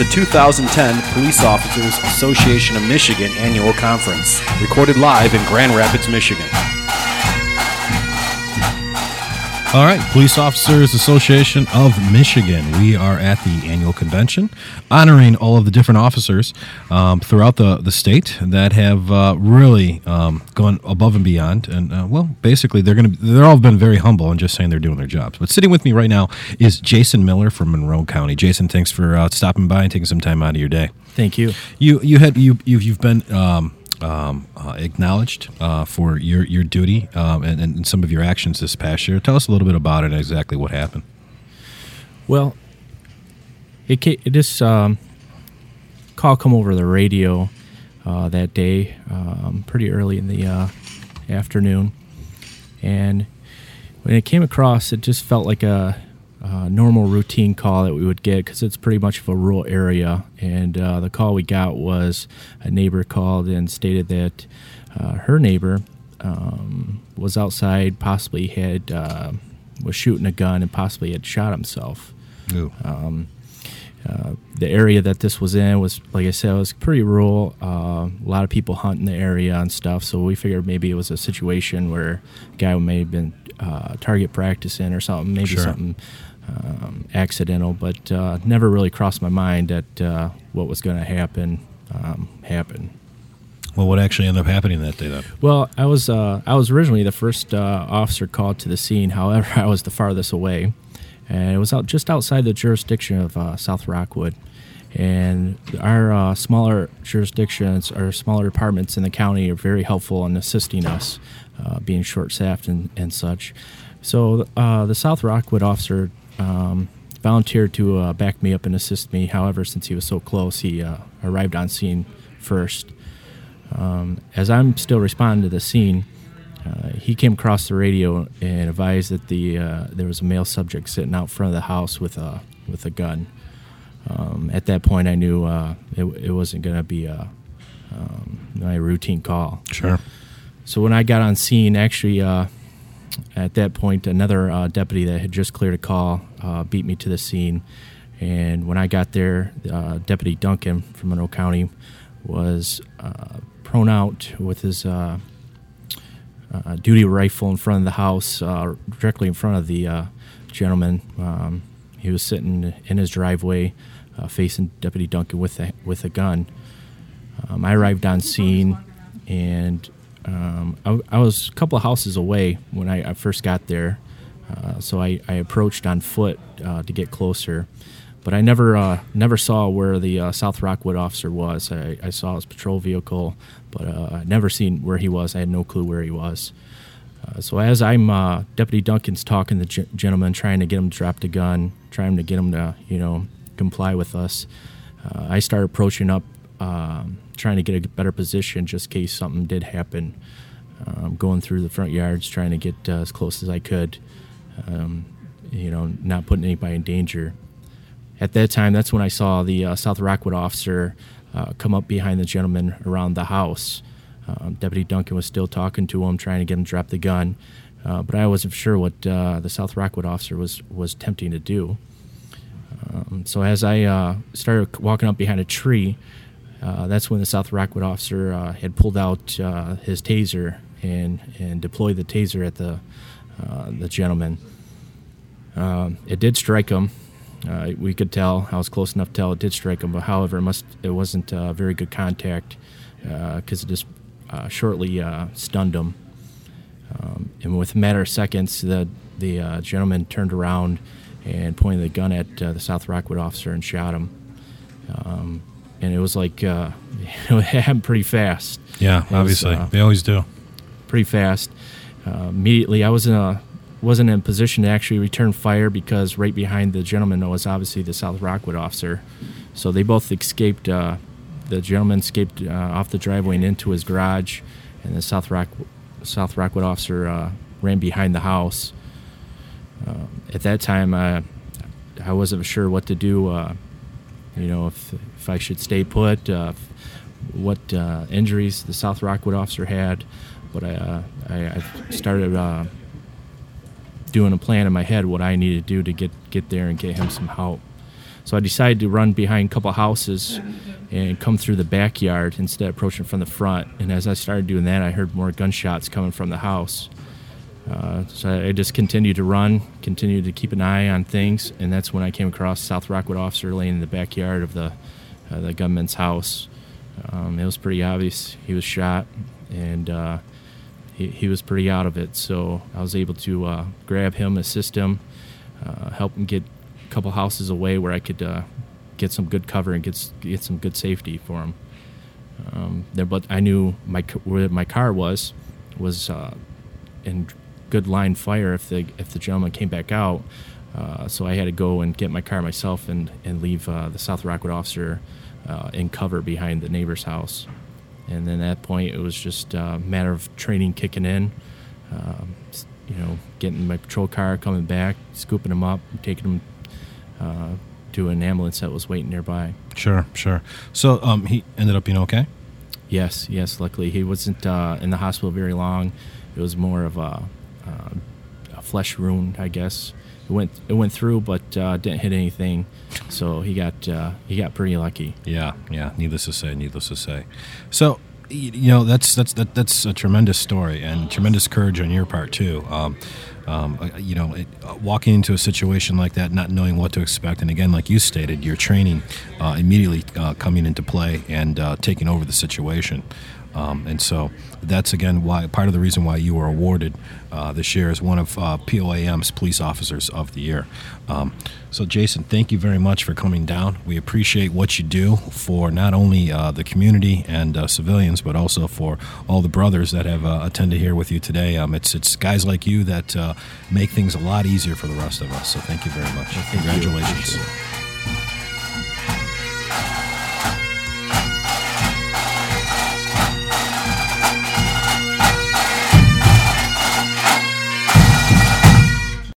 the 2010 Police Officers Association of Michigan Annual Conference, recorded live in Grand Rapids, Michigan. All right, Police Officers Association of Michigan. We are at the annual convention, honoring all of the different officers um, throughout the, the state that have uh, really um, gone above and beyond. And uh, well, basically, they're going to they're all been very humble and just saying they're doing their jobs. But sitting with me right now is Jason Miller from Monroe County. Jason, thanks for uh, stopping by and taking some time out of your day. Thank you. You you had you you've, you've been. Um, um, uh, acknowledged uh, for your your duty um, and, and some of your actions this past year. Tell us a little bit about it and exactly what happened. Well, it it this um, call come over the radio uh, that day, um, pretty early in the uh, afternoon, and when it came across, it just felt like a uh, normal routine call that we would get because it's pretty much of a rural area. And uh, the call we got was a neighbor called and stated that uh, her neighbor um, was outside, possibly had uh, was shooting a gun and possibly had shot himself. Um, uh, the area that this was in was, like I said, it was pretty rural. Uh, a lot of people hunt in the area and stuff. So we figured maybe it was a situation where a guy may have been uh, target practicing or something, maybe Sure. something um, accidental, but uh, never really crossed my mind that uh, what was going to happen um, happened. Well, what actually ended up happening that day then? Well, I was uh, I was originally the first uh, officer called to the scene. However, I was the farthest away, and it was out just outside the jurisdiction of uh, South Rockwood. And our uh, smaller jurisdictions, our smaller departments in the county, are very helpful in assisting us, uh, being short-staffed and, and such. So uh, the South Rockwood officer um, volunteered to uh, back me up and assist me. However, since he was so close, he uh, arrived on scene first. Um, as I'm still responding to the scene, uh, he came across the radio and advised that the uh, there was a male subject sitting out front of the house with a with a gun. Um, at that point, I knew uh, it, it wasn't going to be a um, my routine call. Sure. So when I got on scene, actually, uh, at that point, another uh, deputy that had just cleared a call uh, beat me to the scene. And when I got there, uh, Deputy Duncan from Monroe County was uh, prone out with his uh, uh, duty rifle in front of the house, directly in front of the gentleman. Um, he was sitting in his driveway, facing Deputy Duncan with a with a gun. Um, I arrived on scene, and um, I, I was a couple of houses away when I, I first got there. Uh, so I, I approached on foot uh, to get closer, but I never uh, never saw where the uh, South Rockwood officer was. I, saw his patrol vehicle, but uh, I never seen where he was. I had no clue where he was. Uh, so as I'm Deputy Duncan's talking to the gen- gentleman, trying to get him to drop the gun, trying to get him to you know comply with us, I start approaching up, um, trying to get a better position just in case something did happen. Um, going through the front yards, trying to get uh, as close as I could, um, you know, not putting anybody in danger. At that time, that's when I saw the uh, South Rockwood officer uh, come up behind the gentleman around the house. Um, Deputy Duncan was still talking to him, trying to get him to drop the gun, uh, but I wasn't sure what uh, the South Rockwood officer was was attempting to do. Um, so as I uh, started walking up behind a tree, uh, that's when the South Rockwood officer uh, had pulled out uh, his taser and and deployed the taser at the uh, the gentleman. Um, it did strike him. We could tell. I was close enough to tell it did strike him, but however, it must it wasn't very good contact because it just shortly stunned him. Um, and with a matter of seconds, the the gentleman turned around and pointed the gun at uh, the South Rockwood officer and shot him. Um, and it was like uh, it happened pretty fast. Yeah, was, obviously. uh, they always do. pretty fast. Uh, immediately, I was in a wasn't in a position to actually return fire because right behind the gentleman was obviously the South Rockwood officer. So they both escaped. Uh, the gentleman escaped uh, off the driveway and into his garage, and the South Rock South Rockwood officer uh, ran behind the house. Uh, at that time, uh, I wasn't sure what to do. You know, if if I should stay put, uh, what uh, injuries the South Rockwood officer had, but I uh, I, I started uh, doing a plan in my head what I needed to do to get get there and get him some help. So I decided to run behind a couple houses and come through the backyard instead of approaching from the front. And as I started doing that, I heard more gunshots coming from the house. Uh, so I just continued to run, continued to keep an eye on things, and that's when I came across South Rockwood officer laying in the backyard of the uh, the gunman's house. Um, it was pretty obvious he was shot, and uh, he, he was pretty out of it. So I was able to uh, grab him, assist him, uh, help him get a couple houses away where I could get some good cover and get get some good safety for him. Um, there, but I knew my where my car was was in good line fire if the if the gentleman came back out. Uh, so I had to go and get my car myself and and leave uh, the South Rockwood officer uh, in cover behind the neighbor's house. And then at that point, it was just a matter of training kicking in. Um, you know, getting my patrol car, coming back, scooping them up, taking them uh, to an ambulance that was waiting nearby. Sure, sure. So um, he ended up being okay. Yes, yes. Luckily, he wasn't uh, in the hospital very long. It was more of a uh, a flesh wound, I guess. It went it went through, but uh, didn't hit anything. So he got uh, he got pretty lucky. Yeah, yeah. Needless to say, needless to say. So you know that's that's that, that's a tremendous story and tremendous courage on your part too. Um, um, uh, you know, it, uh, walking into a situation like that, not knowing what to expect, and again, like you stated, your training uh, immediately uh, coming into play and uh, taking over the situation. Um, and so that's again why part of the reason why you were awarded uh, this year as one of uh, POAM's Police Officers of the Year. Um, so, Jason, thank you very much for coming down. We appreciate what you do for not only uh, the community and uh, civilians, but also for all the brothers that have uh, attended here with you today. Um, it's it's guys like you that uh, make things a lot easier for the rest of us. So, thank you very much. Well, Congratulations.